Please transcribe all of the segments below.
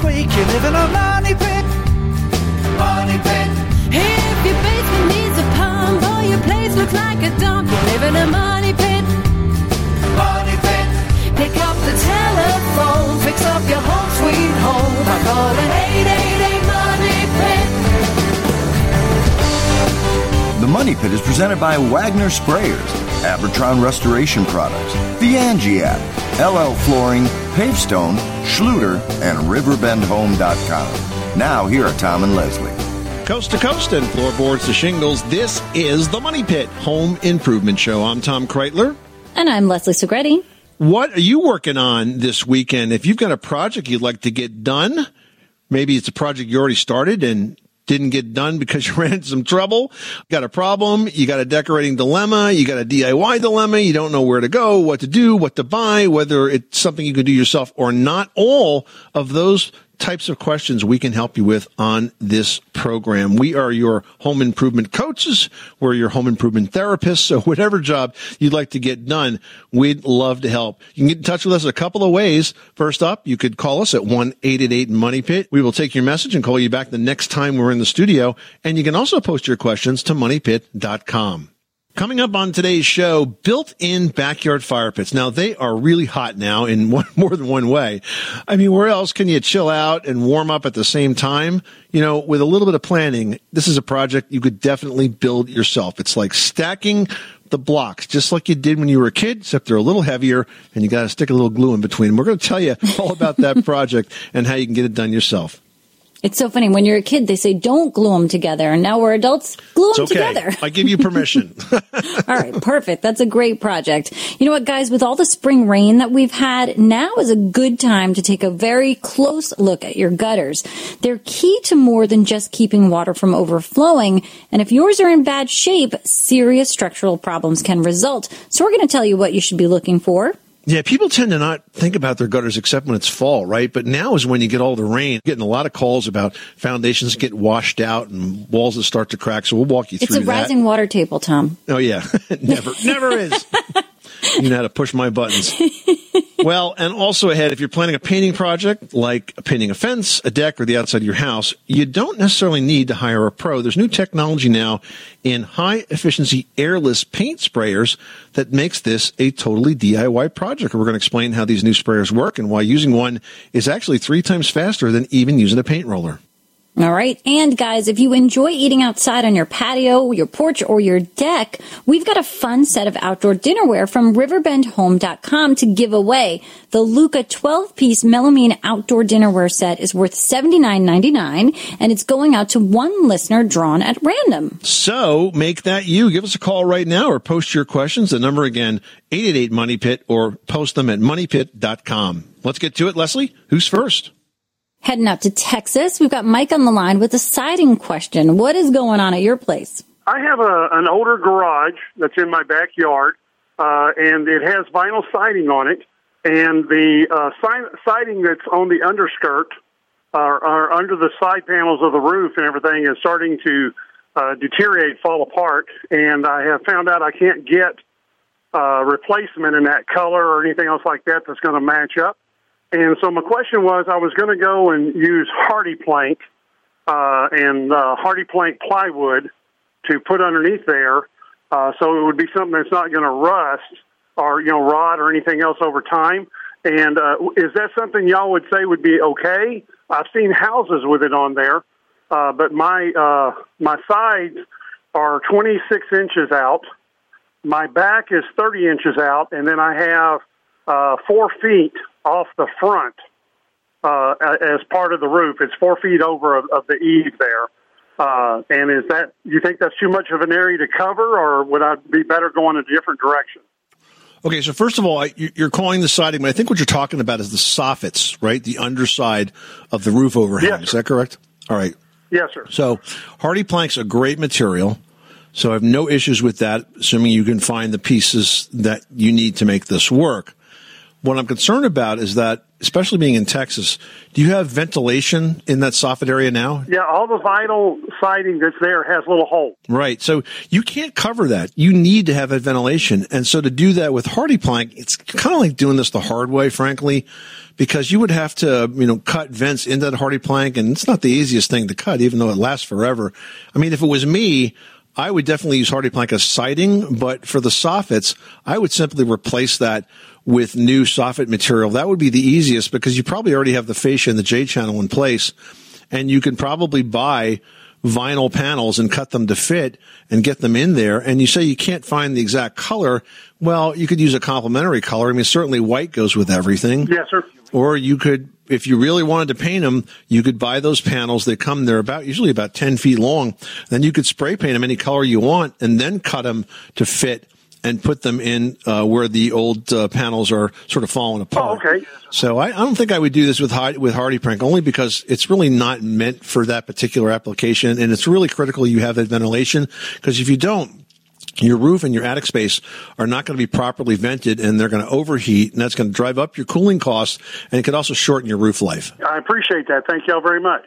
this week, you live in a money pit. Money pit. If your basement needs a pump or your place looks like a dump, you live in a money pit. Money pit. Pick up the telephone, fix up your home sweet home by calling 888 Money Pit. The Money Pit is presented by Wagner Sprayers, Abatron Restoration Products, The Angie app, LL Flooring, Pavestone, Schluter, and RiverbendHome.com. Now, here are Tom and Leslie. Coast to coast and floorboards to shingles, this is the Money Pit Home Improvement Show. I'm Tom Kraeutler. And I'm Leslie Segrete. What are you working on this weekend? If you've got a project you'd like to get done, maybe it's a project you already started and didn't get done because you ran into some trouble, got a problem, you got a decorating dilemma, you got a DIY dilemma, you don't know where to go, what to do, what to buy, whether it's something you can do yourself or not. All of those types of questions we can help you with on this program. We are your home improvement coaches. We're your home improvement therapists. So whatever job you'd like to get done, we'd love to help. You can get in touch with us a couple of ways. First up, you could call us at 1-888-MONEY PIT. We will take your message and call you back the next time we're in the studio. And you can also post your questions to moneypit.com. Coming up on today's show, built-in backyard fire pits. Now they are really hot now in one, more than one way. I mean, where else can you chill out and warm up at the same time? You know, with a little bit of planning, this is a project you could definitely build yourself. It's like stacking the blocks, just like you did when you were a kid, except they're a little heavier and you got to stick a little glue in between. We're going to tell you all about that project and how you can get it done yourself. It's so funny. When you're a kid, they say don't glue them together. And now we're adults, glue them okay. together. I give you permission. all right, perfect. That's a great project. You know what, guys? With all the spring rain that we've had, now is a good time to take a very close look at your gutters. They're key to more than just keeping water from overflowing. And if yours are in bad shape, serious structural problems can result. So we're going to tell you what you should be looking for. Yeah, people tend to not think about their gutters except when it's fall, right? But now is when you get all the rain. Getting a lot of calls about foundations get washed out and walls that start to crack. So we'll walk you It's through It's a that. rising water table, Tom. Oh yeah, never, never is. You know how to push my buttons. Well, and also ahead, if you're planning a painting project like painting a fence, a deck, or the outside of your house, you don't necessarily need to hire a pro. There's new technology now in high efficiency airless paint sprayers that makes this a totally DIY project. We're going to explain how these new sprayers work and why using one is actually three times faster than even using a paint roller. All right. And guys, if you enjoy eating outside on your patio, your porch, or your deck, we've got a fun set of outdoor dinnerware from riverbendhome.com to give away. The Luca 12 piece melamine outdoor dinnerware set is worth $79.99 and it's going out to one listener drawn at random. So make that you. Give us a call right now or post your questions. The number again, 888 Money Pit or post them at moneypit.com. Let's get to it. Leslie, who's first? Heading out to Texas, we've got Mike on the line with a siding question. What is going on at your place? I have a, an older garage that's in my backyard, uh, and it has vinyl siding on it. And the uh, si- siding that's on the underskirt or, or under the side panels of the roof and everything is starting to uh, deteriorate, fall apart. And I have found out I can't get uh, replacement in that color or anything else like that that's going to match up. And so my question was, I was going to go and use HardiePlank uh, and uh, HardiePlank plywood to put underneath there, uh, so it would be something that's not going to rust or you know rot or anything else over time. And uh, is that something y'all would say would be okay? I've seen houses with it on there, uh, but my uh, my sides are 26 inches out. My back is 30 inches out, and then I have uh, four feet off the front uh, as part of the roof. It's four feet over of, of the eave there. Uh, and is that you think that's too much of an area to cover, or would I be better going a different direction? Okay, so first of all, you're calling the siding, but I think what you're talking about is the soffits, right? The underside of the roof overhang. Yes, is that correct? All right. Yes, sir. So HardiePlank's a great material. So I have no issues with that, assuming you can find the pieces that you need to make this work. What I'm concerned about is that, especially being in Texas, do you have ventilation in that soffit area now? Yeah, all the vinyl siding that's there has little holes. Right. So you can't cover that. You need to have that ventilation. And so to do that with HardiePlank, it's kind of like doing this the hard way, frankly, because you would have to, you know, cut vents into that HardiePlank and it's not the easiest thing to cut, even though it lasts forever. I mean, if it was me, I would definitely use HardiePlank as siding, but for the soffits, I would simply replace that with new soffit material. That would be the easiest because you probably already have the fascia and the J channel in place and you can probably buy vinyl panels and cut them to fit and get them in there. And you say you can't find the exact color. Well, you could use a complementary color. I mean, certainly white goes with everything. Yes, sir. Or you could, if you really wanted to paint them, you could buy those panels. They come, they're about, usually about 10 feet long. Then you could spray paint them any color you want and then cut them to fit and put them in uh, where the old uh, panels are sort of falling apart. Oh, okay. So I, I don't think I would do this with with HardiePlank only because it's really not meant for that particular application, and it's really critical you have that ventilation because if you don't, your roof and your attic space are not going to be properly vented and they're going to overheat and that's going to drive up your cooling costs and it could also shorten your roof life. I appreciate that. Thank y'all very much.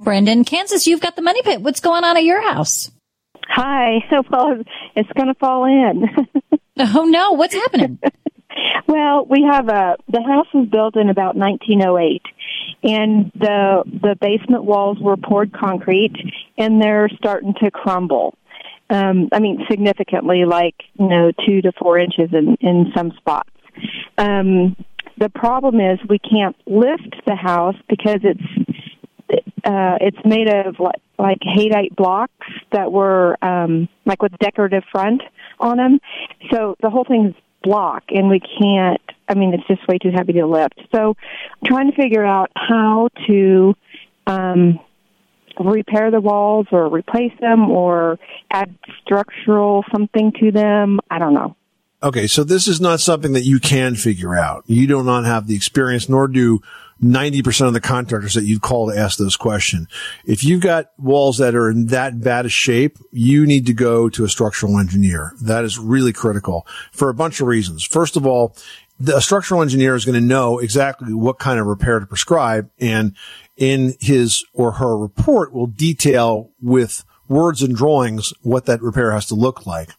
Brendan, Kansas, you've got the money pit. What's going on at your house? Hi. Well, it's going to fall in. Oh no, what's happening? well, we have a the house was built in about 1908, and the the basement walls were poured concrete, and they're starting to crumble. Um, I mean, significantly, like you know, two to four inches in in some spots. Um, the problem is we can't lift the house because it's uh, it's made of like, like haydite blocks that were um, like with decorative front on them. So the whole thing's block, and we can't. I mean, it's just way too heavy to lift. So, I'm trying to figure out how to um, repair the walls or replace them or add structural something to them. I don't know. Okay, so this is not something that you can figure out. You do not have the experience, nor do 90% of the contractors that you'd call to ask those questions. If you've got walls that are in that bad a shape, you need to go to a structural engineer. That is really critical for a bunch of reasons. First of all, the structural engineer is going to know exactly what kind of repair to prescribe and in his or her report will detail with words and drawings what that repair has to look like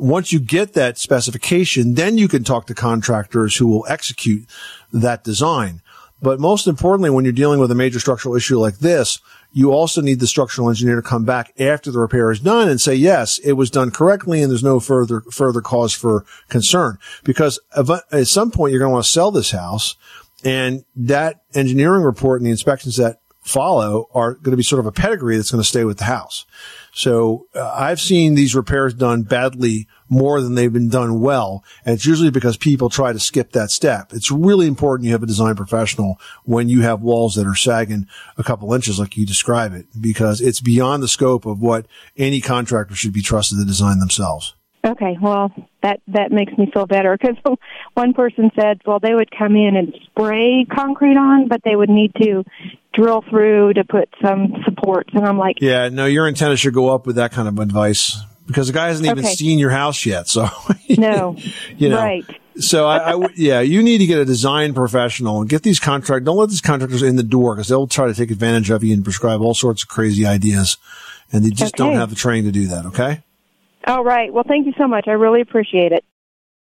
once you get that specification, then you can talk to contractors who will execute that design. But most importantly, when you're dealing with a major structural issue like this, you also need the structural engineer to come back after the repair is done and say, yes, it was done correctly and there's no further, further cause for concern. Because at some point you're going to want to sell this house and that engineering report and the inspections that follow are going to be sort of a pedigree that's going to stay with the house. So uh, I've seen these repairs done badly more than they've been done well. And it's usually because people try to skip that step. It's really important you have a design professional when you have walls that are sagging a couple inches like you describe it, because it's beyond the scope of what any contractor should be trusted to design themselves. Okay, well, that that makes me feel better because one person said, well, they would come in and spray concrete on, but they would need to drill through to put some supports, and I'm like, yeah, no, your antenna should go up with that kind of advice because the guy hasn't even Okay. seen your house yet. So no, you know, right? So I, I yeah, you need to get a design professional and get these contract. Don't let these contractors in the door because they'll try to take advantage of you and prescribe all sorts of crazy ideas, and they just don't have the training to do that. Okay. All right. Well, thank you so much. I really appreciate it.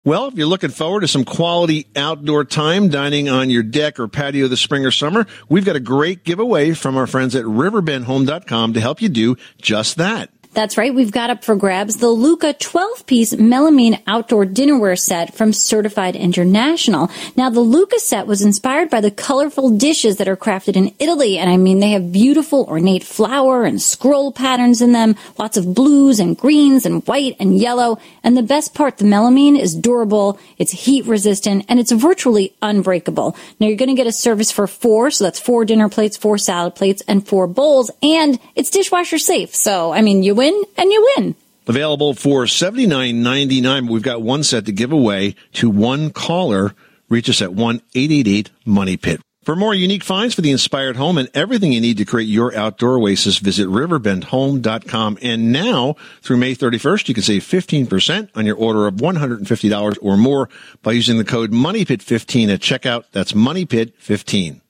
Well, if you're looking forward to some quality outdoor time dining on your deck or patio this spring or summer, we've got a great giveaway from our friends at riverbendhome.com to help you do just that. That's right. We've got up for grabs the Luca 12 piece melamine outdoor dinnerware set from Certified International. Now, the Luca set was inspired by the colorful dishes that are crafted in Italy. And I mean, they have beautiful ornate flower and scroll patterns in them, lots of blues and greens and white and yellow. And the best part, the melamine is durable, it's heat resistant, and it's virtually unbreakable. Now, you're going to get a service for four, so that's four dinner plates, four salad plates, and four bowls, and it's dishwasher safe. So, I mean, you win and you win. Available for seventy nine ninety nine. We've got one set to give away to one caller. Reach us at one eight eight eight Money Pit. For more unique finds for the inspired home and everything you need to create your outdoor oasis, visit riverbendhome.com. And now, through May 31st, you can save 15% on your order of $150 or more by using the code MONEYPIT15 at checkout. That's MONEYPIT15.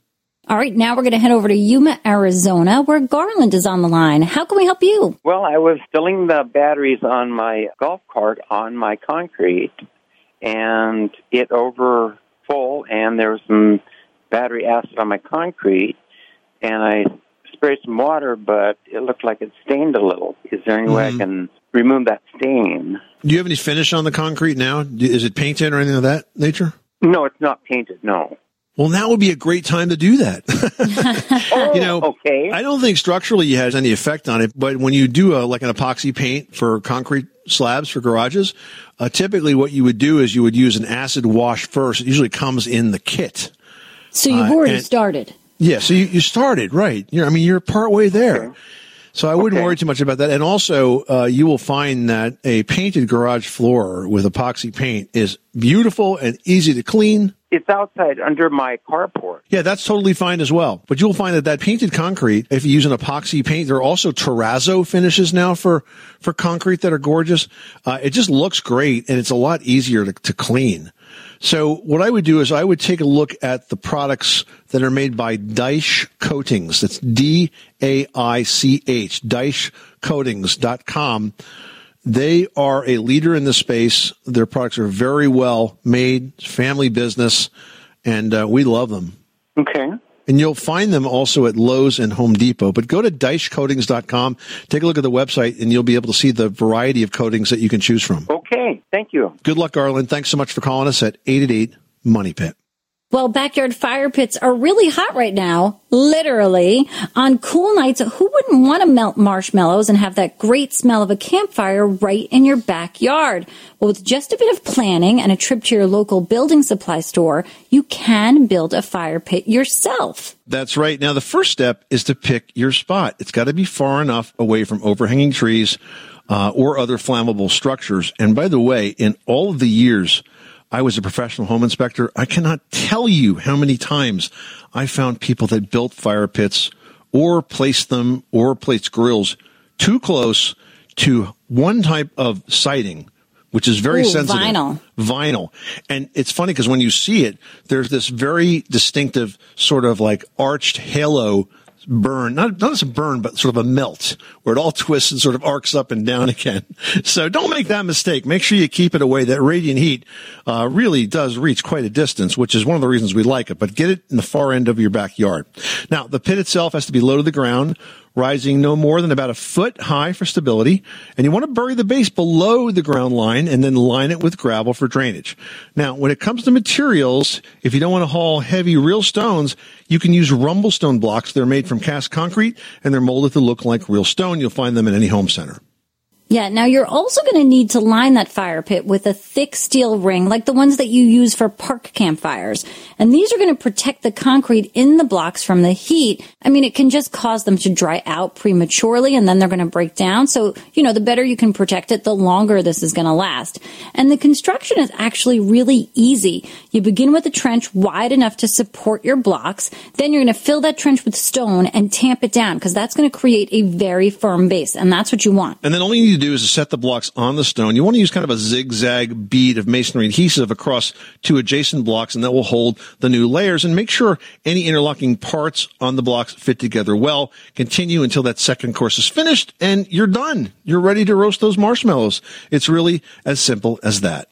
All right, now we're going to head over to Yuma, Arizona, where Garland is on the line. How can we help you? Well, I was filling the batteries on my golf cart on my concrete, and it over full, and there was some battery acid on my concrete, and I sprayed some water, but it looked like it stained a little. Is there any way I mm-hmm. can remove that stain? Do you have any finish on the concrete now? Is it painted or anything of that nature? No, it's not painted. No. Well, now would be a great time to do that. Oh, you know, okay. I don't think structurally it has any effect on it, but when you do a, like an epoxy paint for concrete slabs for garages, uh, typically what you would do is you would use an acid wash first. It usually comes in the kit. So you've Uh, already and- started. Yeah, so you, you started right. You're, I mean, you're part way there. So I wouldn't Okay. worry too much about that. And also, uh, you will find that a painted garage floor with epoxy paint is beautiful and easy to clean. It's outside under my carport. Yeah, that's totally fine as well. But you'll find that that painted concrete, if you use an epoxy paint, there are also terrazzo finishes now for, for concrete that are gorgeous. Uh, it just looks great and it's a lot easier to, to clean. So what I would do is I would take a look at the products that are made by Daich Coatings. That's D-A-I-C-H, DaichCoatings.com. They are a leader in the space. Their products are very well made, family business, and uh, we love them. Okay. And you'll find them also at Lowe's and Home Depot. But go to DaichCoatings.com, take a look at the website, and you'll be able to see the variety of coatings that you can choose from. Okay. Thank you. Good luck, Garland. Thanks so much for calling us at 888 Money Pit. Well, backyard fire pits are really hot right now, literally. On cool nights, who wouldn't want to melt marshmallows and have that great smell of a campfire right in your backyard? Well, with just a bit of planning and a trip to your local building supply store, you can build a fire pit yourself. That's right. Now, the first step is to pick your spot. It's got to be far enough away from overhanging trees uh, or other flammable structures. And by the way, in all of the years I was a professional home inspector, I cannot tell you how many times I found people that built fire pits or placed them or placed grills too close to one type of siding, which is very Ooh, sensitive vinyl. vinyl. And it's funny because when you see it, there's this very distinctive sort of like arched halo burn, not, not as a burn, but sort of a melt where it all twists and sort of arcs up and down again. So don't make that mistake. Make sure you keep it away. That radiant heat, uh, really does reach quite a distance, which is one of the reasons we like it, but get it in the far end of your backyard. Now, the pit itself has to be low to the ground rising no more than about a foot high for stability. And you want to bury the base below the ground line and then line it with gravel for drainage. Now, when it comes to materials, if you don't want to haul heavy real stones, you can use RumbleStone blocks. They're made from cast concrete and they're molded to look like real stone. You'll find them in any home center. Yeah, now you're also going to need to line that fire pit with a thick steel ring, like the ones that you use for park campfires. And these are going to protect the concrete in the blocks from the heat. I mean, it can just cause them to dry out prematurely and then they're going to break down. So, you know, the better you can protect it, the longer this is going to last. And the construction is actually really easy. You begin with a trench wide enough to support your blocks. Then you're going to fill that trench with stone and tamp it down because that's going to create a very firm base. And that's what you want. And then all you need do is to set the blocks on the stone. You want to use kind of a zigzag bead of masonry adhesive across two adjacent blocks, and that will hold the new layers and make sure any interlocking parts on the blocks fit together well. Continue until that second course is finished, and you're done. You're ready to roast those marshmallows. It's really as simple as that.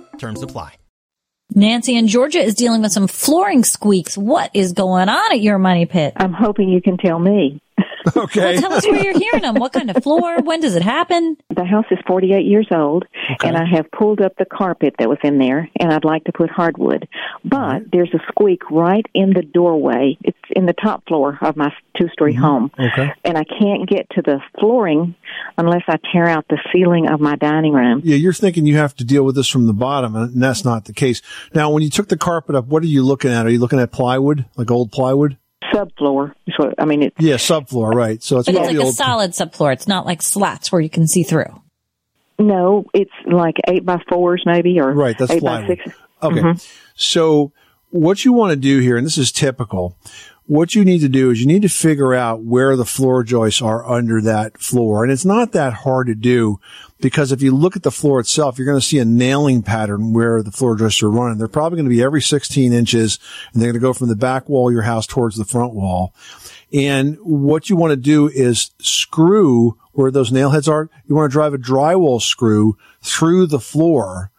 Terms apply. Nancy in Georgia is dealing with some flooring squeaks. What is going on at your money pit? I'm hoping you can tell me. Okay. Well, tell us where you're hearing them. What kind of floor? When does it happen? The house is 48 years old, and I have pulled up the carpet that was in there, and I'd like to put hardwood. But there's a squeak right in the doorway. It's in the top floor of my two-story mm-hmm. home, Okay. and I can't get to the flooring unless I tear out the ceiling of my dining room. Yeah, you're thinking you have to deal with this from the bottom, and that's not the case. Now, when you took the carpet up, what are you looking at? Are you looking at plywood, like old plywood? Subfloor is what I mean. It's Yeah, subfloor, right. So it's But it's probably like a solid subfloor. It's not like slats where you can see through. no, it's like eight by fours maybe, or Right, that's eight by six. Okay. Mm-hmm. So what you want to do here, and this is typical, what you need to do is you need to figure out where the floor joists are under that floor. And it's not that hard to do because if you look at the floor itself, you're going to see a nailing pattern where the floor joists are running. They're probably going to be every 16 inches and they're going to go from the back wall of your house towards the front wall. And what you want to do is screw where those nail heads are. You want to drive a drywall screw through the floor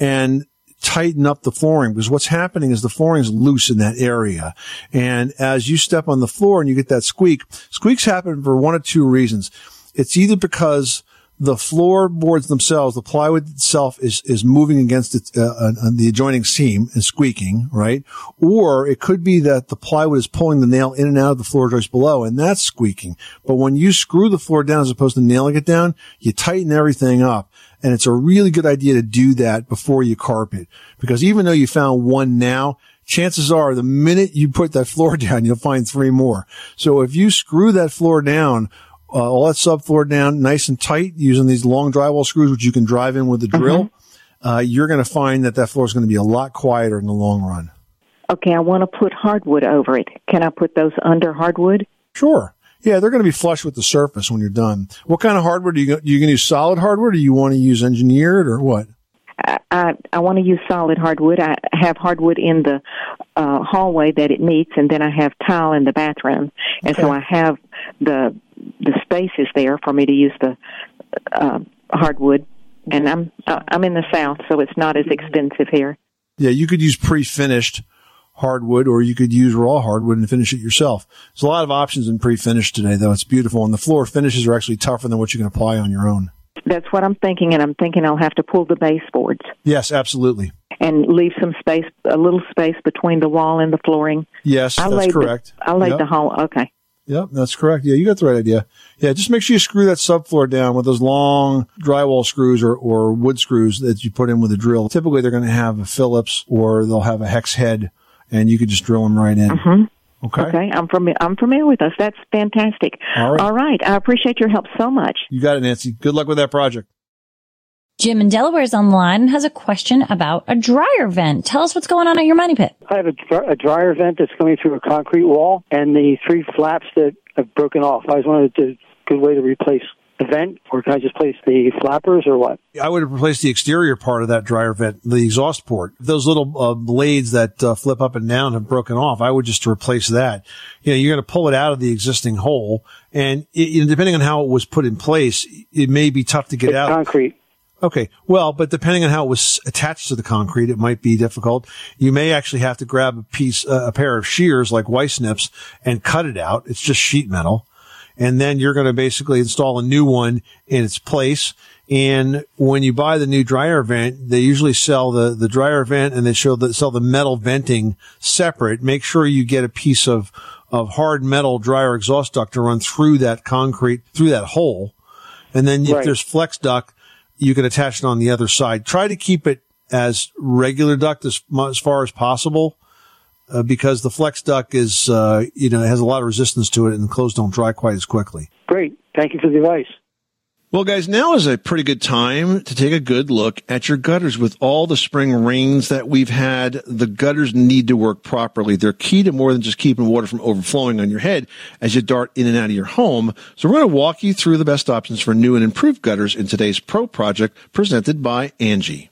and tighten up the flooring because what's happening is the flooring is loose in that area. And as you step on the floor and you get that squeak, squeaks happen for one of two reasons. It's either because the floorboards themselves, the plywood itself is, is moving against it, uh, on, on the adjoining seam and squeaking, right? Or it could be that the plywood is pulling the nail in and out of the floor joist below and that's squeaking. But when you screw the floor down as opposed to nailing it down, you tighten everything up. And it's a really good idea to do that before you carpet. Because even though you found one now, chances are the minute you put that floor down, you'll find three more. So if you screw that floor down, uh, all that subfloor down nice and tight using these long drywall screws, which you can drive in with the drill, uh, you're going to find that that floor is going to be a lot quieter in the long run. Okay, I want to put hardwood over it. Can I put those under hardwood? Sure. Yeah, they're going to be flush with the surface when you're done. What kind of hardwood are you going? You going to use solid hardwood, or you want to use engineered, or what? I I, I want to use solid hardwood. I have hardwood in the uh, hallway that it meets, and then I have tile in the bathroom, and so I have the the spaces there for me to use the uh, hardwood. And I'm uh, I'm in the south, so it's not as expensive here. Yeah, you could use pre-finished hardwood, or you could use raw hardwood and finish it yourself. There's a lot of options in pre-finish today, though. It's beautiful, and the floor finishes are actually tougher than what you can apply on your own. That's what I'm thinking, and I'm thinking I'll have to pull the baseboards Yes, absolutely. and leave some space, a little space between the wall and the flooring. Yes, I that's correct. The, I laid Yep. the hall. Okay. Yep, that's correct. Yeah, you got the right idea. Yeah, just make sure you screw that subfloor down with those long drywall screws or, or wood screws that you put in with a drill. Typically, they're going to have a Phillips or they'll have a hex head, and you could just drill them right in. Mm-hmm. Okay. Okay. I'm from I'm familiar with those. That's fantastic. All right. All right. I appreciate your help so much. You got it, Nancy. Good luck with that project. Jim in Delaware is on the line and has a question about a dryer vent. Tell us what's going on at your money pit. I have a, dr- a dryer vent that's coming through a concrete wall, and the three flaps that have broken off. I was wondering if a good way to replace the vent, or can I just place the flappers, or what? I would replace the exterior part of that dryer vent, the exhaust port. Those little uh, blades that uh, flip up and down have broken off. I would just replace that. You know, you're going to pull it out of the existing hole, and it, you know, depending on how it was put in place, it may be tough to get It's out. concrete. Okay. Well, but depending on how it was attached to the concrete, it might be difficult. You may actually have to grab a piece, uh, a pair of shears like Wiss snips and cut it out. It's just sheet metal. And then you're going to basically install a new one in its place. And when you buy the new dryer vent, they usually sell the, the dryer vent and they show the, sell the metal venting separate. Make sure you get a piece of, of hard metal dryer exhaust duct to run through that concrete, through that hole. And then if there's flex duct, you can attach it on the other side. Try to keep it as regular duct as, as far as possible, uh, because the flex duct is, uh, you know, it has a lot of resistance to it and the clothes don't dry quite as quickly. Great. Thank you for the advice. Well, guys, now is a pretty good time to take a good look at your gutters. With all the spring rains that we've had, the gutters need to work properly. They're key to more than just keeping water from overflowing on your head as you dart in and out of your home. So we're going to walk you through the best options for new and improved gutters in today's Pro Project presented by Angie.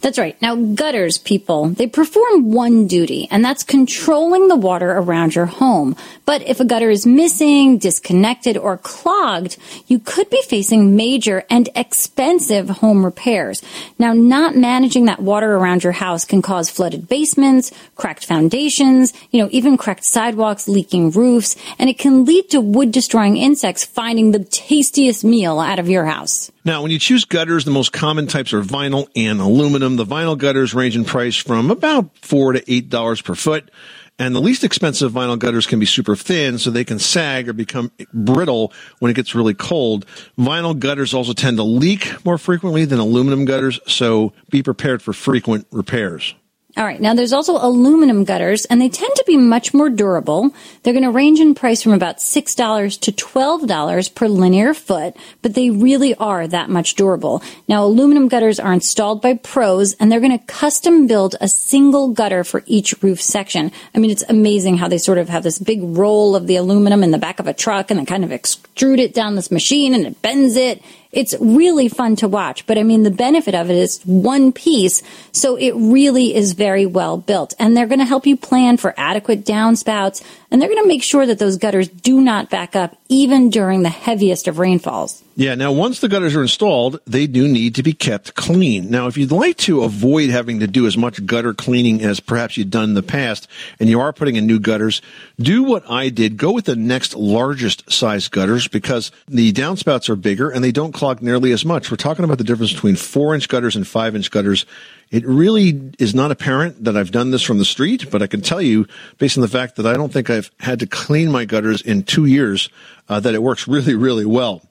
That's right. Now, gutters, people, they perform one duty, and that's controlling the water around your home. But if a gutter is missing, disconnected, or clogged, you could be facing major and expensive home repairs. Now, not managing that water around your house can cause flooded basements, cracked foundations, you know, even cracked sidewalks, leaking roofs, and it can lead to wood destroying insects finding the tastiest meal out of your house. Now, when you choose gutters, the most common types are vinyl and aluminum. The vinyl gutters range in price from about four to eight dollars per foot. And the least expensive vinyl gutters can be super thin, so they can sag or become brittle when it gets really cold. Vinyl gutters also tend to leak more frequently than aluminum gutters, so be prepared for frequent repairs. All right. Now there's also aluminum gutters and they tend to be much more durable. They're going to range in price from about $6 to $12 per linear foot, but they really are that much durable. Now aluminum gutters are installed by pros and they're going to custom build a single gutter for each roof section. I mean, it's amazing how they sort of have this big roll of the aluminum in the back of a truck and they kind of extrude it down this machine and it bends it it's really fun to watch. But I mean, the benefit of it is one piece. So it really is very well built. And they're going to help you plan for adequate downspouts. And they're going to make sure that those gutters do not back up even during the heaviest of rainfalls. Yeah, now once the gutters are installed, they do need to be kept clean. Now, if you'd like to avoid having to do as much gutter cleaning as perhaps you've done in the past, and you are putting in new gutters, do what I did. Go with the next largest size gutters because the downspouts are bigger and they don't clog nearly as much. We're talking about the difference between four inch gutters and five inch gutters. It really is not apparent that I've done this from the street, but I can tell you, based on the fact that I don't think I've had to clean my gutters in two years, uh, that it works really, really well.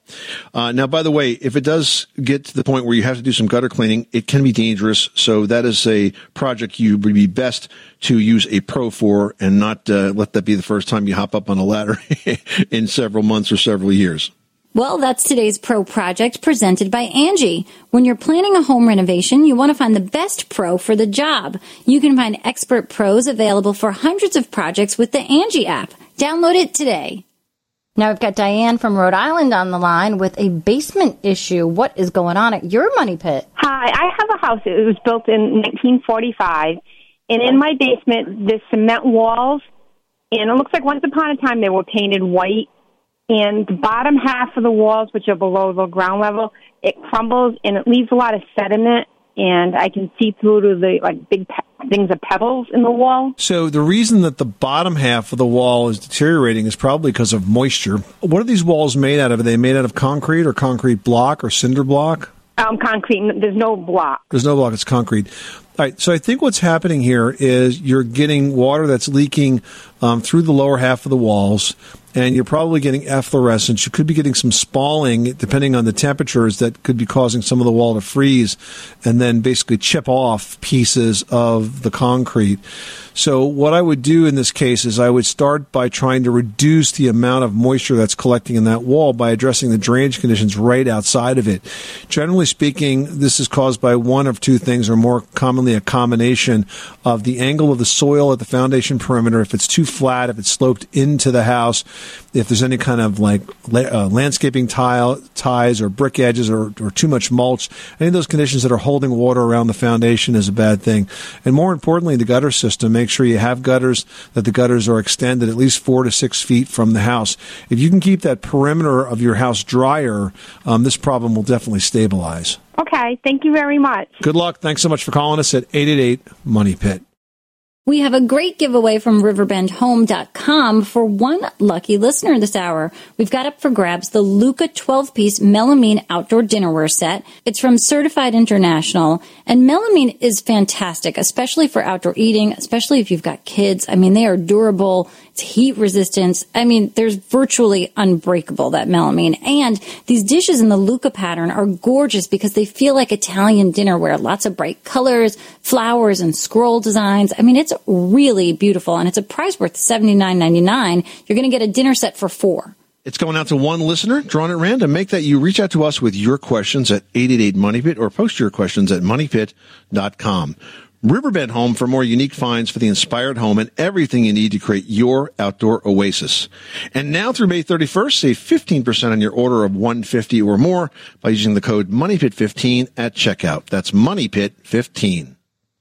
Uh, now, by the way, if it does get to the point where you have to do some gutter cleaning, it can be dangerous. So that is a project you would be best to use a pro for and not uh, let that be the first time you hop up on a ladder in several months or several years. Well, that's today's pro project presented by Angie. When you're planning a home renovation, you want to find the best pro for the job. You can find expert pros available for hundreds of projects with the Angie app. Download it today. Now we've got Diane from Rhode Island on the line with a basement issue. What is going on at your money pit? Hi, I have a house. It was built in 1945, and in my basement, the cement walls, and it looks like once upon a time they were painted white, and the bottom half of the walls, which are below the ground level, it crumbles and it leaves a lot of sediment, and I can see through to the like big pe- things of pebbles in the wall. So the reason that the bottom half of the wall is deteriorating is probably because of moisture. What are these walls made out of? Are they made out of concrete or concrete block or cinder block? Um, concrete. There's no block. There's no block, it's concrete. All right, so I think what's happening here is you're getting water that's leaking um, through the lower half of the walls, and you're probably getting efflorescence. You could be getting some spalling, depending on the temperatures, that could be causing some of the wall to freeze and then basically chip off pieces of the concrete. So, what I would do in this case is I would start by trying to reduce the amount of moisture that's collecting in that wall by addressing the drainage conditions right outside of it. Generally speaking, this is caused by one of two things, or more commonly a combination of the angle of the soil at the foundation perimeter. If it's too flat, if it's sloped into the house, if there's any kind of like uh, landscaping tile ties or brick edges or, or too much mulch, any of those conditions that are holding water around the foundation is a bad thing. And more importantly, the gutter system. Make sure you have gutters that the gutters are extended at least four to six feet from the house. If you can keep that perimeter of your house drier, um, this problem will definitely stabilize. Okay, thank you very much. Good luck. Thanks so much for calling us at 888 Money Pit. We have a great giveaway from riverbendhome.com for one lucky listener this hour. We've got up for grabs the Luca 12 piece melamine outdoor dinnerware set. It's from Certified International and melamine is fantastic, especially for outdoor eating, especially if you've got kids. I mean, they are durable. It's heat resistance. I mean, there's virtually unbreakable that melamine. And these dishes in the Luca pattern are gorgeous because they feel like Italian dinnerware. Lots of bright colors, flowers, and scroll designs. I mean, it's really beautiful and it's a price worth $79.99. You're going to get a dinner set for four. It's going out to one listener, drawn at random. Make that you reach out to us with your questions at 888 Money Pit or post your questions at moneypit.com. Riverbend Home for more unique finds for the inspired home and everything you need to create your outdoor oasis. And now through May 31st, save 15% on your order of 150 or more by using the code MONEYPIT15 at checkout. That's MONEYPIT15.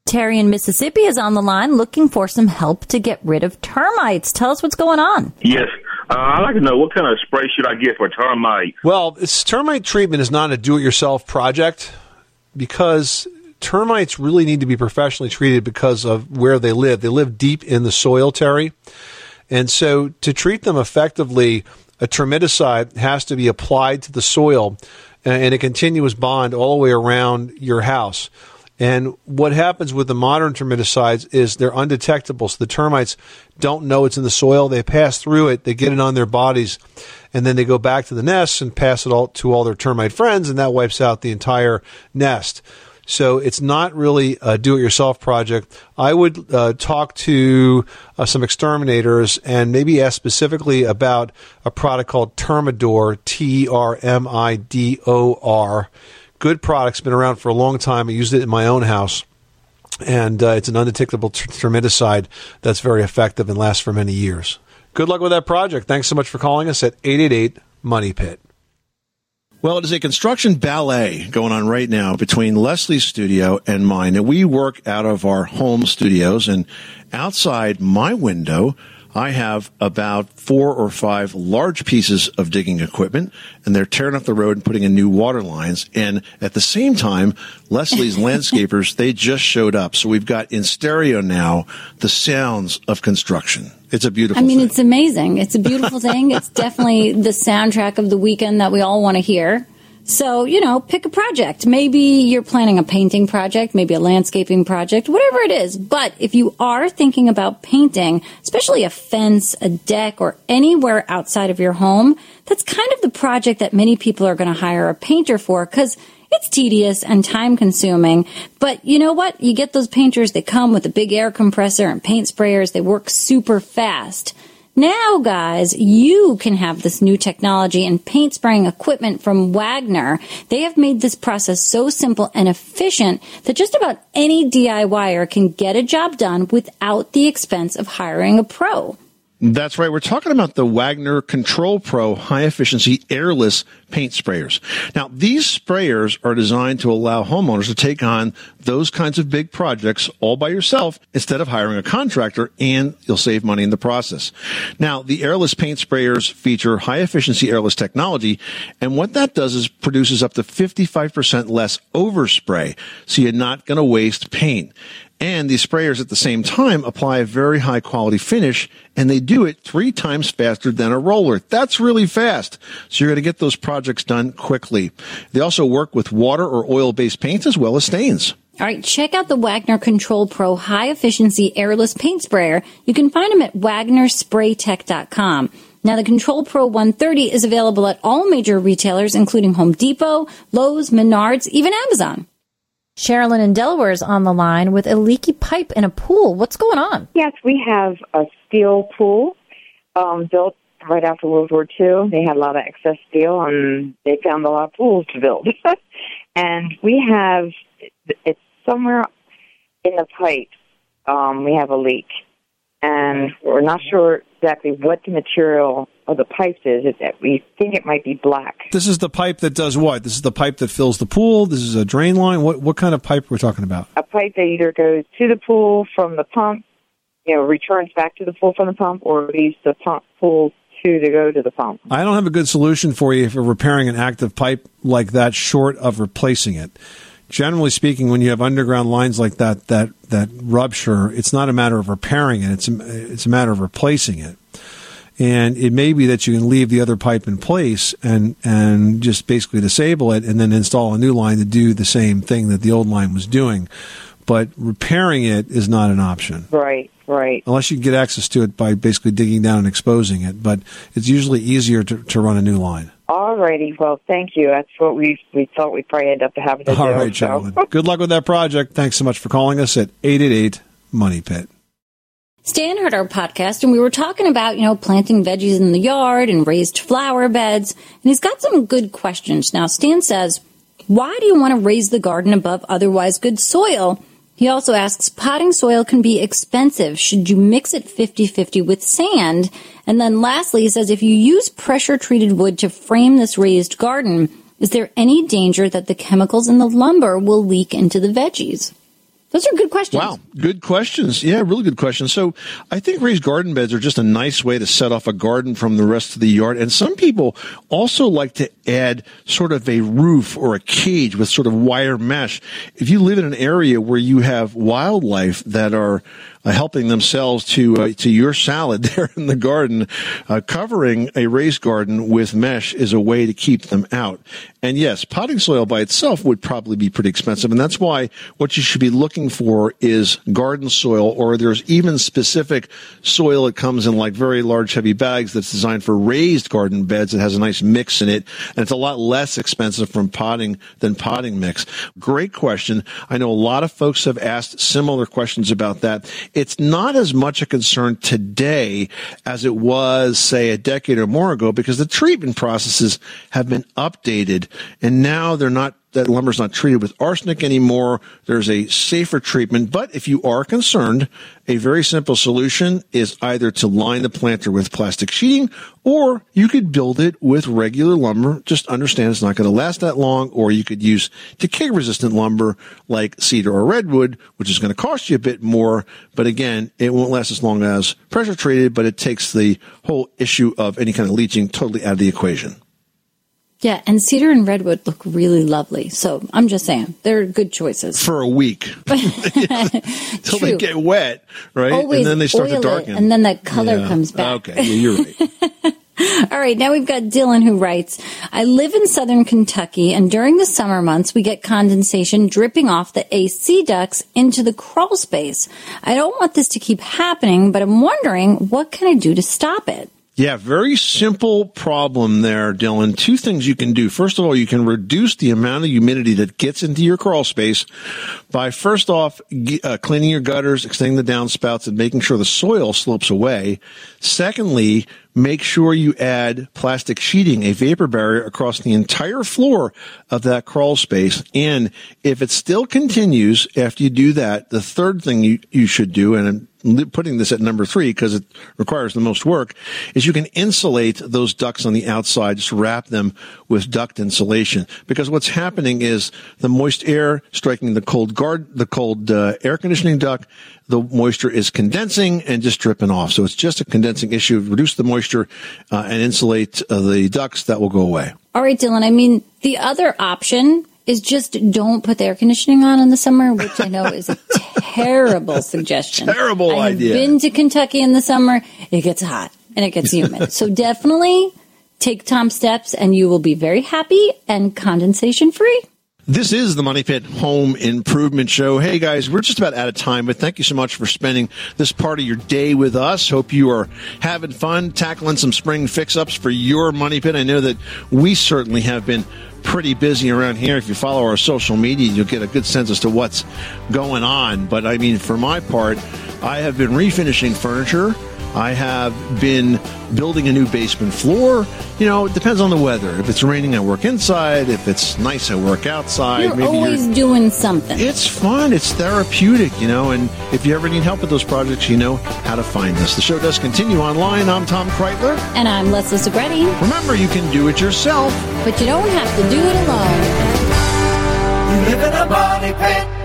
Terry in Mississippi is on the line looking for some help to get rid of termites. Tell us what's going on. Yes. Uh, I'd like to know what kind of spray should I get for termite? Well, this termite treatment is not a do it yourself project because termites really need to be professionally treated because of where they live. They live deep in the soil, Terry. And so to treat them effectively, a termiticide has to be applied to the soil in a continuous bond all the way around your house. And what happens with the modern termiticides is they're undetectable. So the termites don't know it's in the soil. They pass through it, they get it on their bodies, and then they go back to the nest and pass it all to all their termite friends, and that wipes out the entire nest. So it's not really a do-it-yourself project. I would uh, talk to uh, some exterminators and maybe ask specifically about a product called Termidor, T-E-R-M-I-D-O-R good product's been around for a long time. I used it in my own house. And uh, it's an undetectable ter- termiticide that's very effective and lasts for many years. Good luck with that project. Thanks so much for calling us at 888 Money Pit. Well, it is a construction ballet going on right now between Leslie's studio and mine. And we work out of our home studios and outside my window, I have about four or five large pieces of digging equipment, and they're tearing up the road and putting in new water lines. And at the same time, Leslie's landscapers, they just showed up. So we've got in stereo now the sounds of construction. It's a beautiful I mean, thing. it's amazing. It's a beautiful thing. It's definitely the soundtrack of the weekend that we all want to hear. So, you know, pick a project. Maybe you're planning a painting project, maybe a landscaping project, whatever it is. But if you are thinking about painting, especially a fence, a deck, or anywhere outside of your home, that's kind of the project that many people are going to hire a painter for because it's tedious and time consuming. But you know what? You get those painters, they come with a big air compressor and paint sprayers. They work super fast. Now, guys, you can have this new technology and paint spraying equipment from Wagner. They have made this process so simple and efficient that just about any DIYer can get a job done without the expense of hiring a pro. That's right. We're talking about the Wagner Control Pro high efficiency airless paint sprayers. Now, these sprayers are designed to allow homeowners to take on those kinds of big projects all by yourself instead of hiring a contractor and you'll save money in the process. Now, the airless paint sprayers feature high efficiency airless technology and what that does is produces up to 55% less overspray. So you're not going to waste paint. And these sprayers at the same time apply a very high quality finish and they do it three times faster than a roller. That's really fast. So you're going to get those projects done quickly. They also work with water or oil based paints as well as stains. All right, check out the Wagner Control Pro high efficiency airless paint sprayer. You can find them at wagnerspraytech.com. Now, the Control Pro 130 is available at all major retailers, including Home Depot, Lowe's, Menards, even Amazon. Sherilyn in Delaware is on the line with a leaky pipe in a pool. What's going on? Yes, we have a steel pool um, built right after World War II. They had a lot of excess steel, and they found a lot of pools to build. and we have it's somewhere in the pipe. Um, we have a leak, and we're not sure exactly what the material of the pipe is. It, we think it might be black. This is the pipe that does what? This is the pipe that fills the pool. This is a drain line. What what kind of pipe we're talking about? A pipe that either goes to the pool from the pump, you know, returns back to the pool from the pump, or leaves the pump pool to to go to the pump. I don't have a good solution for you for repairing an active pipe like that, short of replacing it. Generally speaking, when you have underground lines like that that that rupture, it's not a matter of repairing it; it's a, it's a matter of replacing it. And it may be that you can leave the other pipe in place and and just basically disable it, and then install a new line to do the same thing that the old line was doing. But repairing it is not an option. Right, right. Unless you can get access to it by basically digging down and exposing it. But it's usually easier to, to run a new line. All righty. Well, thank you. That's what we we thought we'd probably end up having to All do. right, so. Sherilyn. Good luck with that project. Thanks so much for calling us at 888 Money Pit. Stan heard our podcast and we were talking about, you know, planting veggies in the yard and raised flower beds. And he's got some good questions. Now, Stan says, why do you want to raise the garden above otherwise good soil? He also asks, potting soil can be expensive. Should you mix it 50-50 with sand? And then lastly, he says, if you use pressure treated wood to frame this raised garden, is there any danger that the chemicals in the lumber will leak into the veggies? Those are good questions. Wow, good questions. Yeah, really good questions. So I think raised garden beds are just a nice way to set off a garden from the rest of the yard. And some people also like to add sort of a roof or a cage with sort of wire mesh. If you live in an area where you have wildlife that are helping themselves to uh, to your salad there in the garden, uh, covering a raised garden with mesh is a way to keep them out. And yes, potting soil by itself would probably be pretty expensive, and that's why what you should be looking for is garden soil, or there's even specific soil that comes in like very large, heavy bags that's designed for raised garden beds. It has a nice mix in it, and it's a lot less expensive from potting than potting mix. Great question. I know a lot of folks have asked similar questions about that it's not as much a concern today as it was, say, a decade or more ago because the treatment processes have been updated and now they're not that lumber's not treated with arsenic anymore. There's a safer treatment. But if you are concerned, a very simple solution is either to line the planter with plastic sheeting or you could build it with regular lumber. Just understand it's not going to last that long. Or you could use decay resistant lumber like cedar or redwood, which is going to cost you a bit more. But again, it won't last as long as pressure treated, but it takes the whole issue of any kind of leaching totally out of the equation. Yeah, and cedar and redwood look really lovely. So I'm just saying, they're good choices. For a week. Until they get wet, right? Always and then they start to darken. and then that color Yeah. comes back. Okay, yeah, you're right. All right, now we've got Dylan who writes, I live in southern Kentucky and during the summer months we get condensation dripping off the AC ducts into the crawl space. I don't want this to keep happening, but I'm wondering what can I do to stop it? Yeah, very simple problem there, Dylan. Two things you can do. First of all, you can reduce the amount of humidity that gets into your crawl space by first off uh, cleaning your gutters, extending the downspouts, and making sure the soil slopes away. Secondly, make sure you add plastic sheeting, a vapor barrier across the entire floor of that crawl space. And if it still continues after you do that, the third thing you, you should do, and I'm putting this at number three because it requires the most work, is you can insulate those ducts on the outside, just wrap them with duct insulation. Because what's happening is the moist air striking the cold guard, the cold uh, air conditioning duct, the moisture is condensing and just dripping off. So it's just a condensing issue. Reduce the moisture uh, and insulate uh, the ducts. That will go away. All right, Dylan, I mean, the other option is just don't put the air conditioning on in the summer, which I know is a terrible suggestion. Terrible I have idea. been to Kentucky in the summer. It gets hot and it gets humid. so definitely take Tom steps and you will be very happy and condensation free. This is the Money Pit Home Improvement Show. Hey guys, we're just about out of time, but thank you so much for spending this part of your day with us. Hope you are having fun tackling some spring fix ups for your Money Pit. I know that we certainly have been pretty busy around here. If you follow our social media, you'll get a good sense as to what's going on. But I mean, for my part, I have been refinishing furniture. I have been building a new basement floor. You know, it depends on the weather. If it's raining, I work inside. If it's nice, I work outside. You're always doing something. It's fun. It's therapeutic, you know. And if you ever need help with those projects, you know how to find us. The show does continue online. I'm Tom Kraeutler. And I'm Leslie Segrete. Remember, you can do it yourself. But you don't have to do it alone. You live in a money pit.